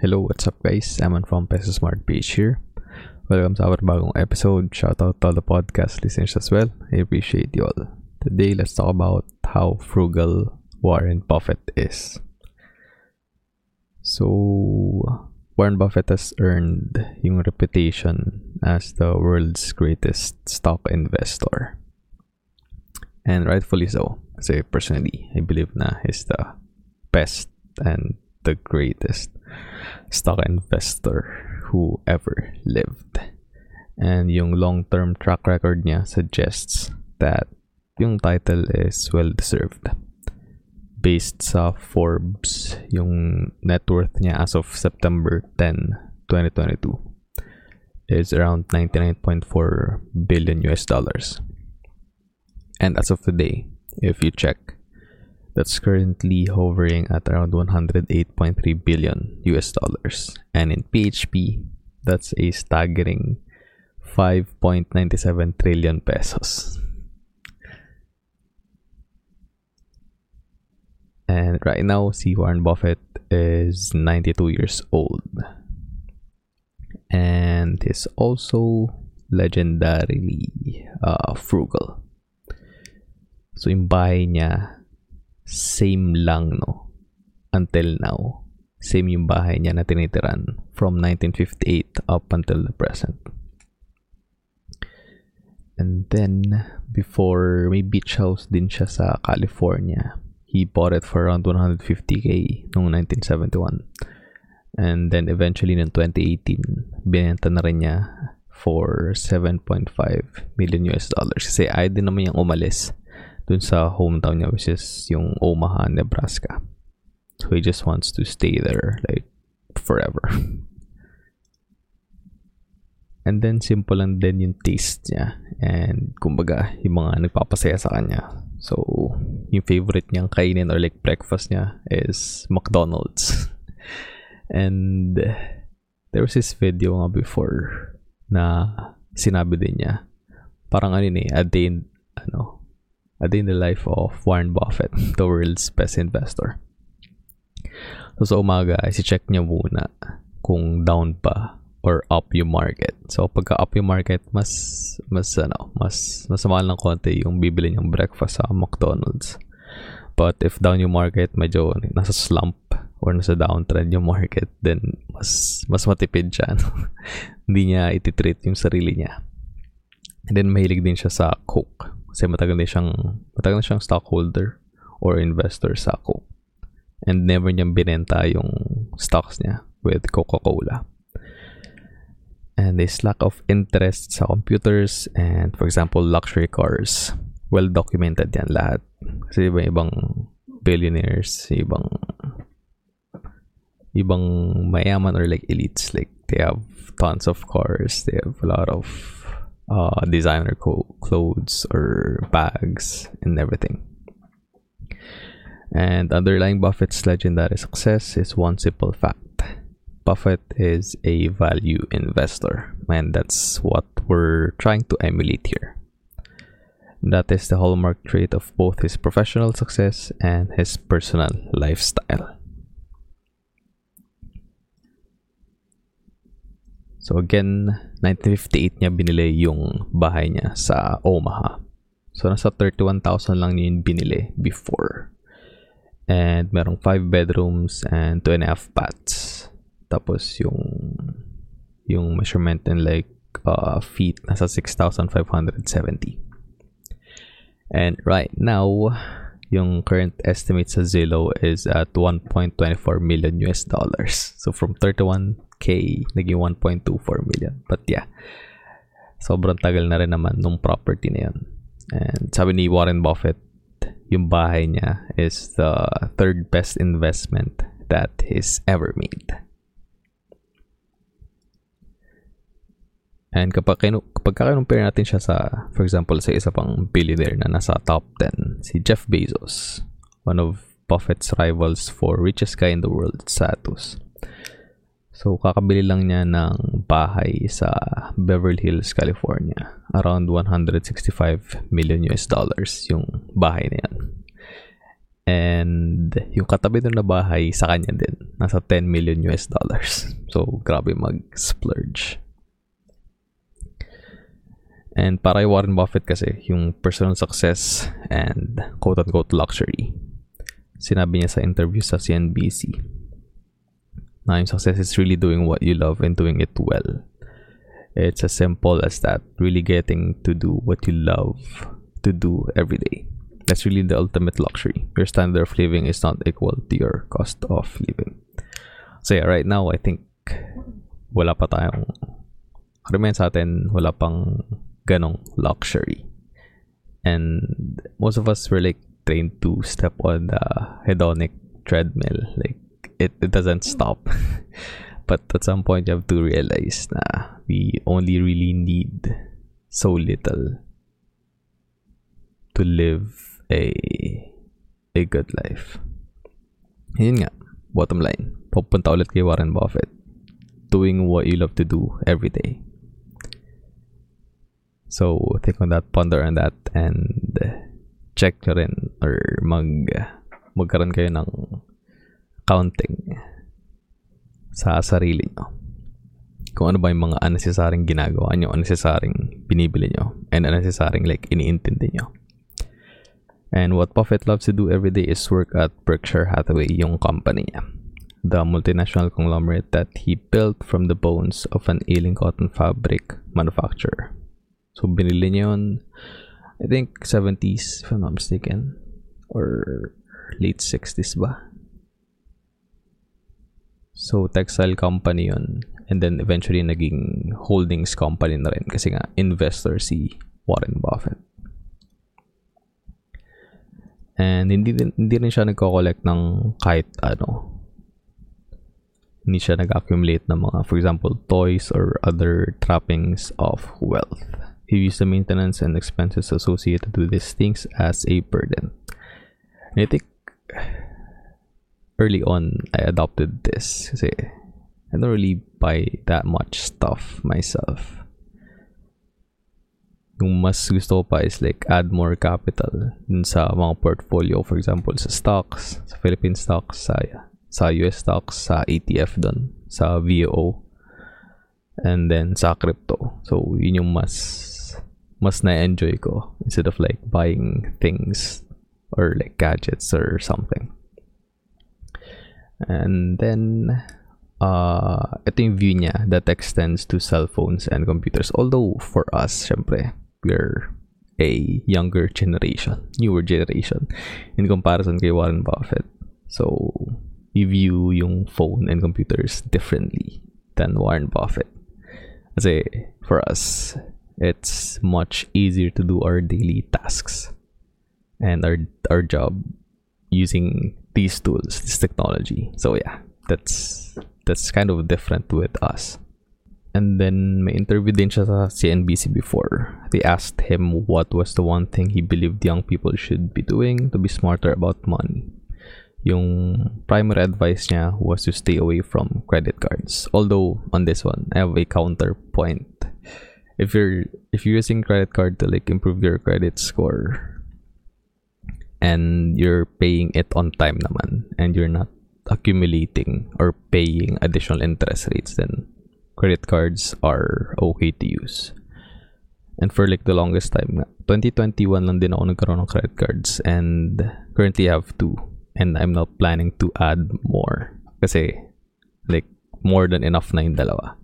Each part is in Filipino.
Hello, what's up guys? Aman from Peso Smart Page here. Welcome to our bagong episode. Shout out to all the podcast listeners as well. I appreciate you all. Today, let's talk about how frugal Warren Buffett is. So, Warren Buffett has earned yung reputation as the world's greatest stock investor. And rightfully so. Kasi personally, I believe na he's the best and the greatest stock investor who ever lived. And yung long-term track record niya suggests that yung title is well-deserved. Based sa Forbes, yung net worth niya as of September 10, 2022 is around 99.4 billion US dollars. And as of today, if you check, that's currently hovering at around 108.3 billion US dollars. And in PHP, that's a staggering 5.97 trillion pesos. And right now, si Warren Buffett is 92 years old. And he's also legendarily uh, frugal. So yung bahay niya, same lang no, until now. Same yung bahay niya na tinitiran from 1958 up until the present. And then, before, may beach house din siya sa California. He bought it for around 150k noong 1971. And then eventually in 2018, binenta na rin niya for 7.5 million US dollars. Kasi ay din naman yung umalis dun sa hometown niya which is yung Omaha, Nebraska. So he just wants to stay there like forever. And then simple lang din yung taste niya and kumbaga yung mga nagpapasaya sa kanya. So yung favorite niyang kainin or like breakfast niya is McDonald's. and there was this video nga before na sinabi din niya parang ano ni a day in, ano a day in the life of Warren Buffett, the world's best investor. So sa umaga, si-check niya muna kung down pa or up yung market. So pagka up yung market, mas mas ano, mas mas mahal ng konti yung bibili niyang breakfast sa McDonald's. But if down yung market, medyo nasa slump or nasa downtrend yung market, then mas mas matipid siya. Hindi niya ititreat yung sarili niya. And then mahilig din siya sa Coke. Kasi matagal na siyang, matagal na siyang stockholder or investor sa Coke. And never niyang binenta yung stocks niya with Coca-Cola. And this lack of interest sa computers and for example, luxury cars. Well documented yan lahat. Kasi iba ibang billionaires, ibang ibang mayaman or like elites, like they have tons of cars, they have a lot of uh, designer co- clothes or bags and everything. And underlying Buffett's legendary success is one simple fact. Buffett is a value investor, and that's what we're trying to emulate here. That is the hallmark trait of both his professional success and his personal lifestyle. So again, 1958 niya binili yung bahay niya sa Omaha. So nasa 31,000 lang niya yung binili before. And merong 5 bedrooms and 2 and a half baths. Tapos yung yung measurement in like uh, feet nasa 6,570. And right now, yung current estimate sa Zillow is at 1.24 million US dollars. So from 31 K, naging 1.24 million. But yeah, sobrang tagal na rin naman nung property na yun. And sabi ni Warren Buffett, yung bahay niya is the third best investment that he's ever made. And kapag, kinu kapag compare natin siya sa, for example, sa isa pang billionaire na nasa top 10, si Jeff Bezos, one of Buffett's rivals for richest guy in the world status. So, kakabili lang niya ng bahay sa Beverly Hills, California. Around 165 million US dollars yung bahay na yan. And yung katabi doon na bahay sa kanya din, nasa 10 million US dollars. So, grabe mag-splurge. And para kay Warren Buffett kasi, yung personal success and quote-unquote luxury. Sinabi niya sa interview sa CNBC yung success is really doing what you love and doing it well. It's as simple as that. Really getting to do what you love to do every day. That's really the ultimate luxury. Your standard of living is not equal to your cost of living. So yeah, right now, I think wala pa tayong karamihan sa atin, wala pang ganong luxury. And most of us were like trained to step on the hedonic treadmill. Like it, it doesn't stop. but at some point you have to realize na we only really need so little to live a a good life. Yun nga, bottom line. Pupunta ulit kay Warren Buffett. Doing what you love to do every day. So, think on that, ponder on that, and check nyo rin or mag magkaroon kayo ng counting sa sarili nyo. Kung ano ba yung mga unnecessaryong ginagawa nyo, unnecessaryong binibili nyo, and unnecessaryong like iniintindi nyo. And what Buffett loves to do every day is work at Berkshire Hathaway, yung company niya. The multinational conglomerate that he built from the bones of an ailing cotton fabric manufacturer. So, binili niya yun, I think, 70s, if I'm not mistaken. Or late 60s ba? So, textile company yun. And then, eventually, naging holdings company na rin. Kasi nga, investor si Warren Buffett. And hindi, hindi rin siya nagko-collect ng kahit ano. Hindi siya nag-accumulate ng mga, for example, toys or other trappings of wealth. He views the maintenance and expenses associated with these things as a burden. And I think early on, I adopted this kasi I don't really buy that much stuff myself. Yung mas gusto ko pa is like add more capital dun sa mga portfolio. For example, sa stocks, sa Philippine stocks, sa, sa US stocks, sa ETF dun, sa VO, and then sa crypto. So, yun yung mas mas na-enjoy ko instead of like buying things or like gadgets or something. And then, uh, ito yung view niya that extends to cell phones and computers. Although, for us, syempre, we're a younger generation, newer generation in comparison kay Warren Buffett. So, we view yung phone and computers differently than Warren Buffett. Kasi, for us, it's much easier to do our daily tasks and our our job using these tools, this technology. So yeah, that's that's kind of different with us. And then may interview din siya sa CNBC before. They asked him what was the one thing he believed young people should be doing to be smarter about money. Yung primary advice niya was to stay away from credit cards. Although on this one, I have a counterpoint if you're if you're using credit card to like improve your credit score and you're paying it on time naman and you're not accumulating or paying additional interest rates then credit cards are okay to use. And for like the longest time 2021 lang din ako nagkaroon ng credit cards and currently I have two and I'm not planning to add more kasi like more than enough na yung dalawa.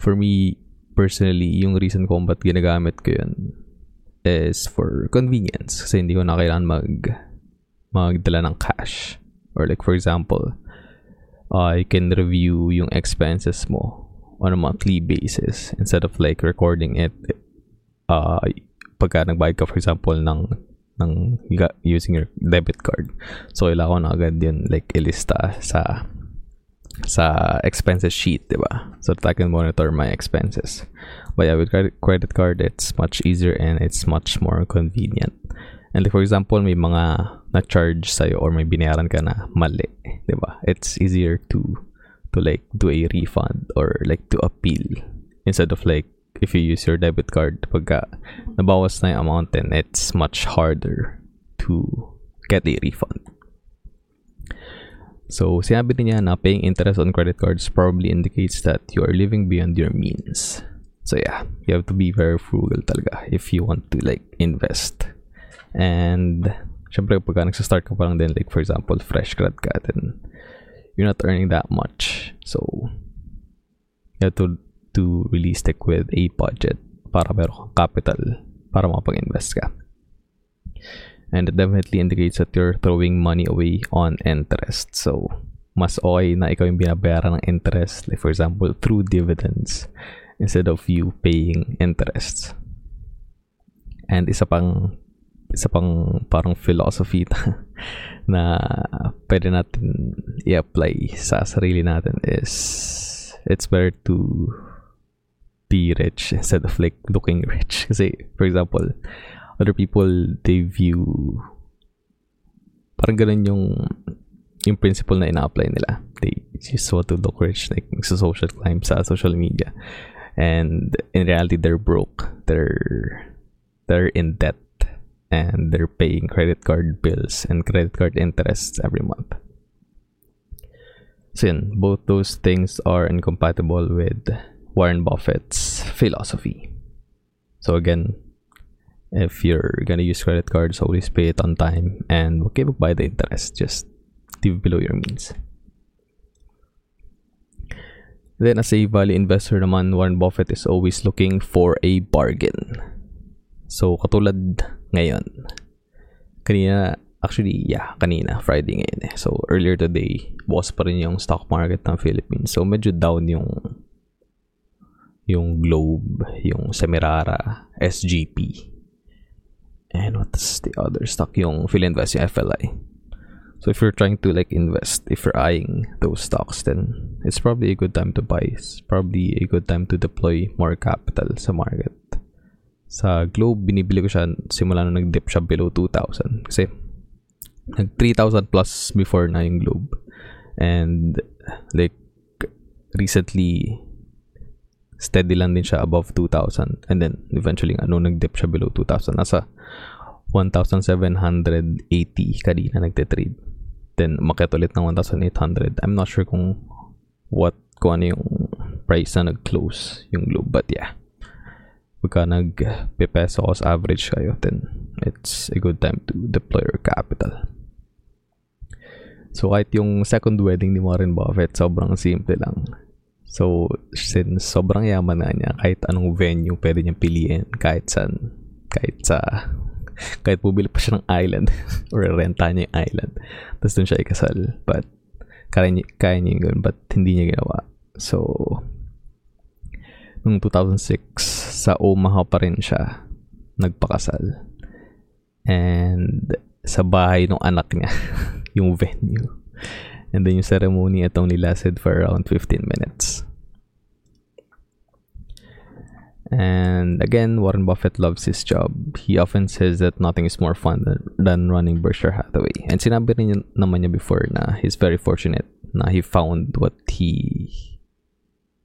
For me, personally, yung reason kung ba't ginagamit ko yun is for convenience. Kasi hindi ko na kailangan mag, magdala ng cash. Or like, for example, uh, you can review yung expenses mo on a monthly basis instead of like recording it uh, pagka nagbayad ka for example ng ng using your debit card. So, kailangan ko na agad yun like ilista sa sa expenses sheet, di ba? So that I can monitor my expenses. But yeah, with credit, card, it's much easier and it's much more convenient. And like, for example, may mga na-charge sa'yo or may binayaran ka na mali, di ba? It's easier to to like do a refund or like to appeal instead of like if you use your debit card pagka nabawas na yung amount then it's much harder to get a refund. So, sinabi niya na paying interest on credit cards probably indicates that you are living beyond your means. So, yeah, you have to be very frugal talaga if you want to like invest. And, syempre, pagka nagsa-start ka pa lang din, like for example, fresh grad ka, then you're not earning that much. So, you have to, to really stick with a budget para meron kang capital para makapag-invest ka and it definitely indicates that you're throwing money away on interest. So, mas okay na ikaw yung binabayaran ng interest, like for example, through dividends instead of you paying interest. And isa pang isa pang parang philosophy na, na pwede natin i-apply sa sarili natin is it's better to be rich instead of like looking rich. Kasi, for example, other people they view parang ganun yung yung principle na ina-apply nila. They just want to look rich like sa social climb sa social media. And in reality, they're broke. They're they're in debt and they're paying credit card bills and credit card interests every month. So yun, both those things are incompatible with Warren Buffett's philosophy. So again, if you're gonna use credit cards, always pay it on time and okay buy the interest. Just leave below your means. Then as a value investor naman, Warren Buffett is always looking for a bargain. So katulad ngayon, kanina, actually, yeah, kanina, Friday ngayon eh. So earlier today, boss pa rin yung stock market ng Philippines. So medyo down yung yung Globe, yung Semirara, SGP, and what's the other stock yung Philinvest yung FLI so if you're trying to like invest if you're eyeing those stocks then it's probably a good time to buy. It's probably a good time to deploy more capital sa market. Sa Globe binibili ko siya simula nung nag-dip siya below 2,000 kasi nag 3,000 plus before na yung Globe. And like recently steady lang din siya above 2,000 and then eventually ano nag-dip siya below 2,000 nasa 1,780 kanina nagte-trade. Then, umakyat ulit ng 1,800. I'm not sure kung what, kung ano yung price na nag-close yung globe. But yeah, pagka nag-peso cost average kayo, then it's a good time to deploy your capital. So, kahit yung second wedding ni Warren Buffett, sobrang simple lang. So, since sobrang yaman na niya, kahit anong venue pwede niyang piliin, kahit saan, kahit sa kahit bubili pa siya ng island or renta niya yung island tapos dun siya ikasal. But kaya niya, kaya niya yun but hindi niya ginawa. So noong 2006 sa Omaha pa rin siya nagpakasal. And sa bahay ng anak niya yung venue and then yung ceremony itong lasted for around 15 minutes And again, Warren Buffett loves his job. He often says that nothing is more fun than, running Berkshire Hathaway. And sinabi rin niya, naman niya before na he's very fortunate na he found what he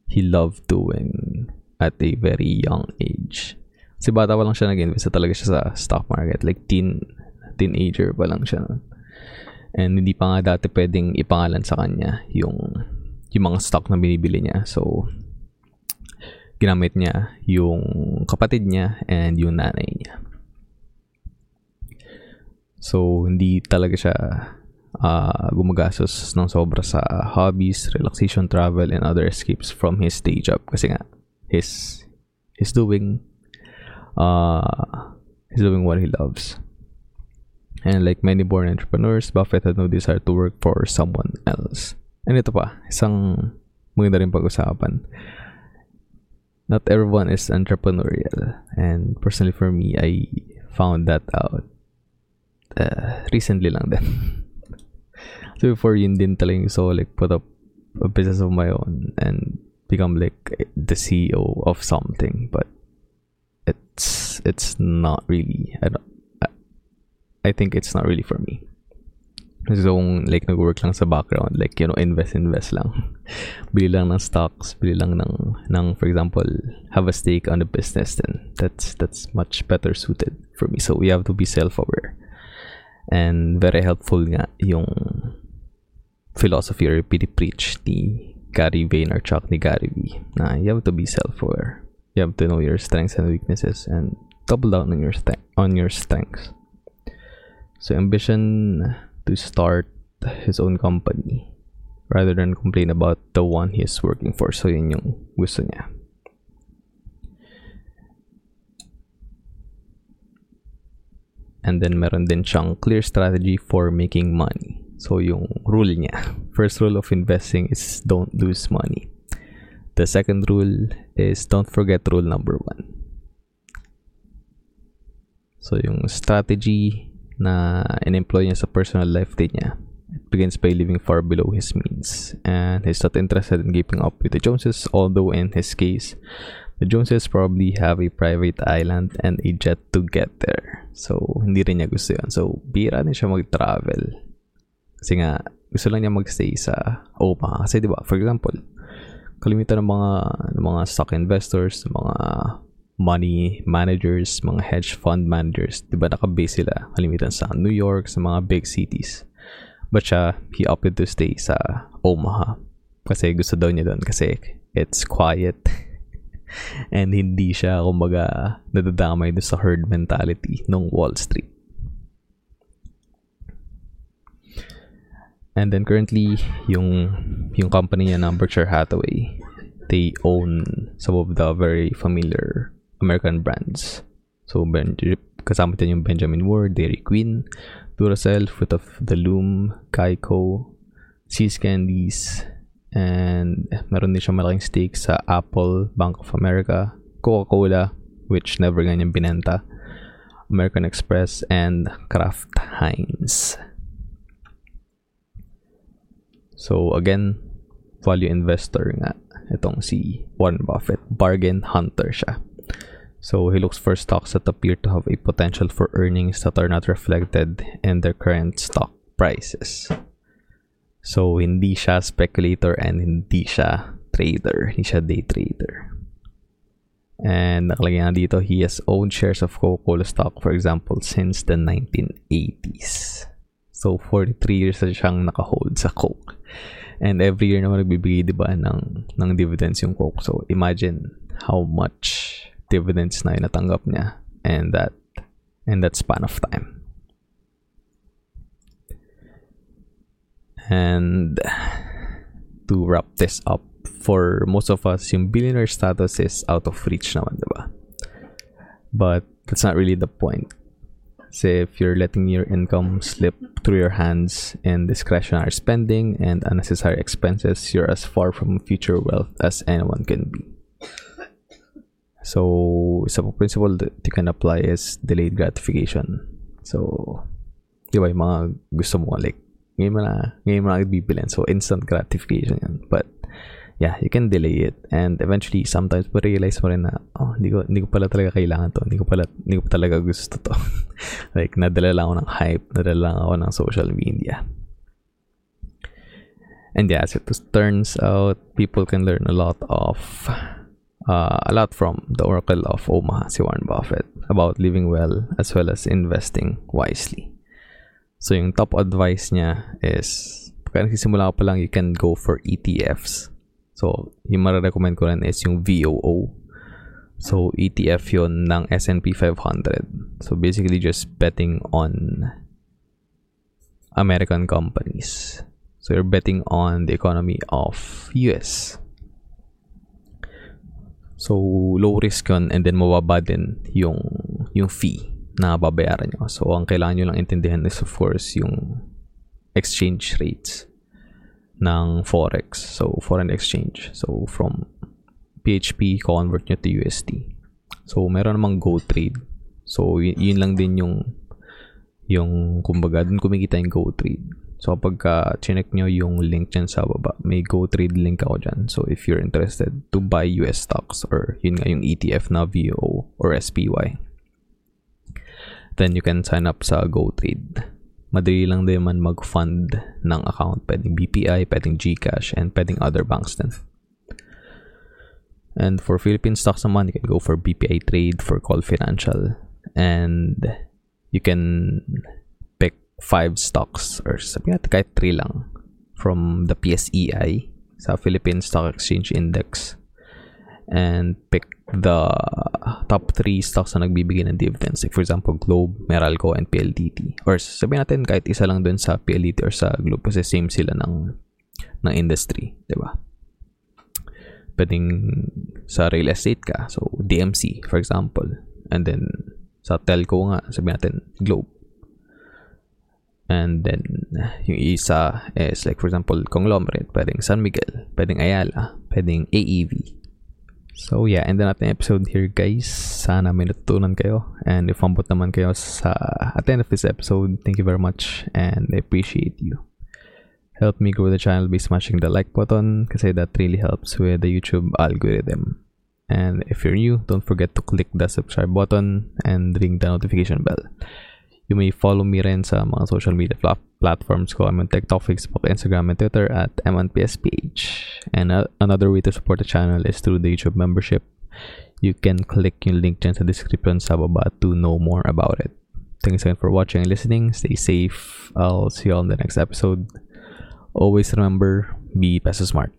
he loved doing at a very young age. Kasi bata pa lang siya nag-invest talaga siya sa stock market. Like teen, teenager pa lang siya. And hindi pa nga dati pwedeng ipangalan sa kanya yung, yung mga stock na binibili niya. So, ginamit niya yung kapatid niya and yung nanay niya. So, hindi talaga siya uh, gumagastos ng sobra sa hobbies, relaxation, travel, and other escapes from his day job. Kasi nga, he's, he's doing uh, he's doing what he loves. And like many born entrepreneurs, Buffett had no desire to work for someone else. And ito pa, isang maganda rin pag-usapan not everyone is entrepreneurial. And personally for me, I found that out uh, recently lang din. so before yun din talaga so like put up a business of my own and become like the CEO of something, but it's it's not really. I don't. I, think it's not really for me. Kung like nag-work lang sa background, like, you know, invest, invest lang. bili lang ng stocks, bili lang ng, ng, for example, have a stake on the business, then that's, that's much better suited for me. So, we have to be self-aware. And very helpful nga yung philosophy or preach ni Gary Vaynerchuk ni Gary V na you have to be self-aware. You have to know your strengths and weaknesses and double down on your st- on your strengths. So ambition to start his own company rather than complain about the one he is working for. So yun yung gusto niya. And then meron din siyang clear strategy for making money. So yung rule niya, first rule of investing is don't lose money. The second rule is don't forget rule number one. So yung strategy na in-employ niya sa personal life din niya, it begins by living far below his means. And he's not interested in keeping up with the Joneses, although in his case, the Joneses probably have a private island and a jet to get there. So, hindi rin niya gusto yun. So, bira din siya mag-travel. Kasi nga, gusto lang niya magstay sa Omaha. Kasi, di ba, for example, kalimitan ng mga, ng mga stock investors, mga money managers, mga hedge fund managers, di ba, nakabase sila kalimitan sa New York, sa mga big cities. But siya, he opted to stay sa Omaha. Kasi gusto daw niya doon kasi it's quiet and hindi siya kumbaga nadadamay doon sa herd mentality ng Wall Street. And then currently yung yung company niya na Berkshire Hathaway they own some of the very familiar American brands. So ben, kasama din yung Benjamin Ward, Dairy Queen, Duracell, Fruit of the Loom, Geico, Seas Candies, and meron din siya malaking stake sa Apple, Bank of America, Coca-Cola, which never ganyan binenta, American Express, and Kraft Heinz. So again, value investor nga itong si Warren Buffett. Bargain hunter siya. So he looks for stocks that appear to have a potential for earnings that are not reflected in their current stock prices. So hindi siya speculator and hindi siya trader. Hindi siya day trader. And nakalagay nga dito, he has owned shares of Coca-Cola stock, for example, since the 1980s. So, 43 years na siyang nakahold sa Coke. And every year naman nagbibigay, di ba, ng, ng dividends yung Coke. So, imagine how much dividends na natanggap niya and that in that span of time. And to wrap this up, for most of us, yung billionaire status is out of reach naman, diba? But that's not really the point. Say if you're letting your income slip through your hands in discretionary spending and unnecessary expenses, you're as far from future wealth as anyone can be. So, isa pong principle that you can apply is delayed gratification. So, di ba yung mga gusto mo, like, ngayon mo na, ngayon mo na bibilin. So, instant gratification yan. But, yeah, you can delay it. And eventually, sometimes ma-realize mo rin na, oh, hindi ko, hindi ko pala talaga kailangan to. Hindi ko pala, hindi ko talaga gusto to. like, nadala lang ako ng hype. Nadala lang ako ng social media. And yeah, as it turns out, people can learn a lot of uh, a lot from the Oracle of Omaha, si Warren Buffett, about living well as well as investing wisely. So, yung top advice niya is, pagka nagsisimula pa lang, you can go for ETFs. So, yung marirecommend ko rin is yung VOO. So, ETF yon ng S&P 500. So, basically just betting on American companies. So, you're betting on the economy of US. So, low risk yun and then mababa din yung, yung fee na babayaran nyo. So, ang kailangan nyo lang intindihan is of course yung exchange rates ng Forex. So, foreign exchange. So, from PHP, convert nyo to USD. So, meron namang Go Trade. So, yun lang din yung yung kumbaga, dun kumikita yung Go Trade. So, kapag uh, chinek nyo yung link dyan sa baba, may Go Trade link ako dyan. So, if you're interested to buy US stocks or yun nga yung ETF na VO or SPY, then you can sign up sa Go Trade. Madali lang din man mag-fund ng account. Pwedeng BPI, pwedeng GCash, and pwedeng other banks din. And for Philippine stocks naman, you can go for BPI Trade, for Call Financial, and you can five stocks or sabi natin kahit three lang from the PSEI sa Philippine Stock Exchange Index and pick the top 3 stocks na nagbibigay ng dividends. Like for example, Globe, Meralco, and PLDT. Or sabihin natin kahit isa lang dun sa PLDT or sa Globe kasi same sila ng, ng industry. ba diba? Pwedeng sa real estate ka. So, DMC, for example. And then, sa telco nga, sabihin natin, Globe. And then, yung isa is like, for example, conglomerate. Pwedeng San Miguel, pwedeng Ayala, pwedeng AEV, So yeah, end na natin episode here guys. Sana may natutunan kayo. And if umabot naman kayo sa at the end of this episode, thank you very much and I appreciate you. Help me grow the channel by smashing the like button kasi that really helps with the YouTube algorithm. And if you're new, don't forget to click the subscribe button and ring the notification bell. You may follow me rin sa mga social media pl- platforms ko. I'm on TikTok, Facebook, Instagram, and Twitter at MNPSPH. And uh, another way to support the channel is through the YouTube membership. You can click yung link dyan sa description sa baba to know more about it. Thanks again for watching and listening. Stay safe. I'll see you on the next episode. Always remember, be peso smart.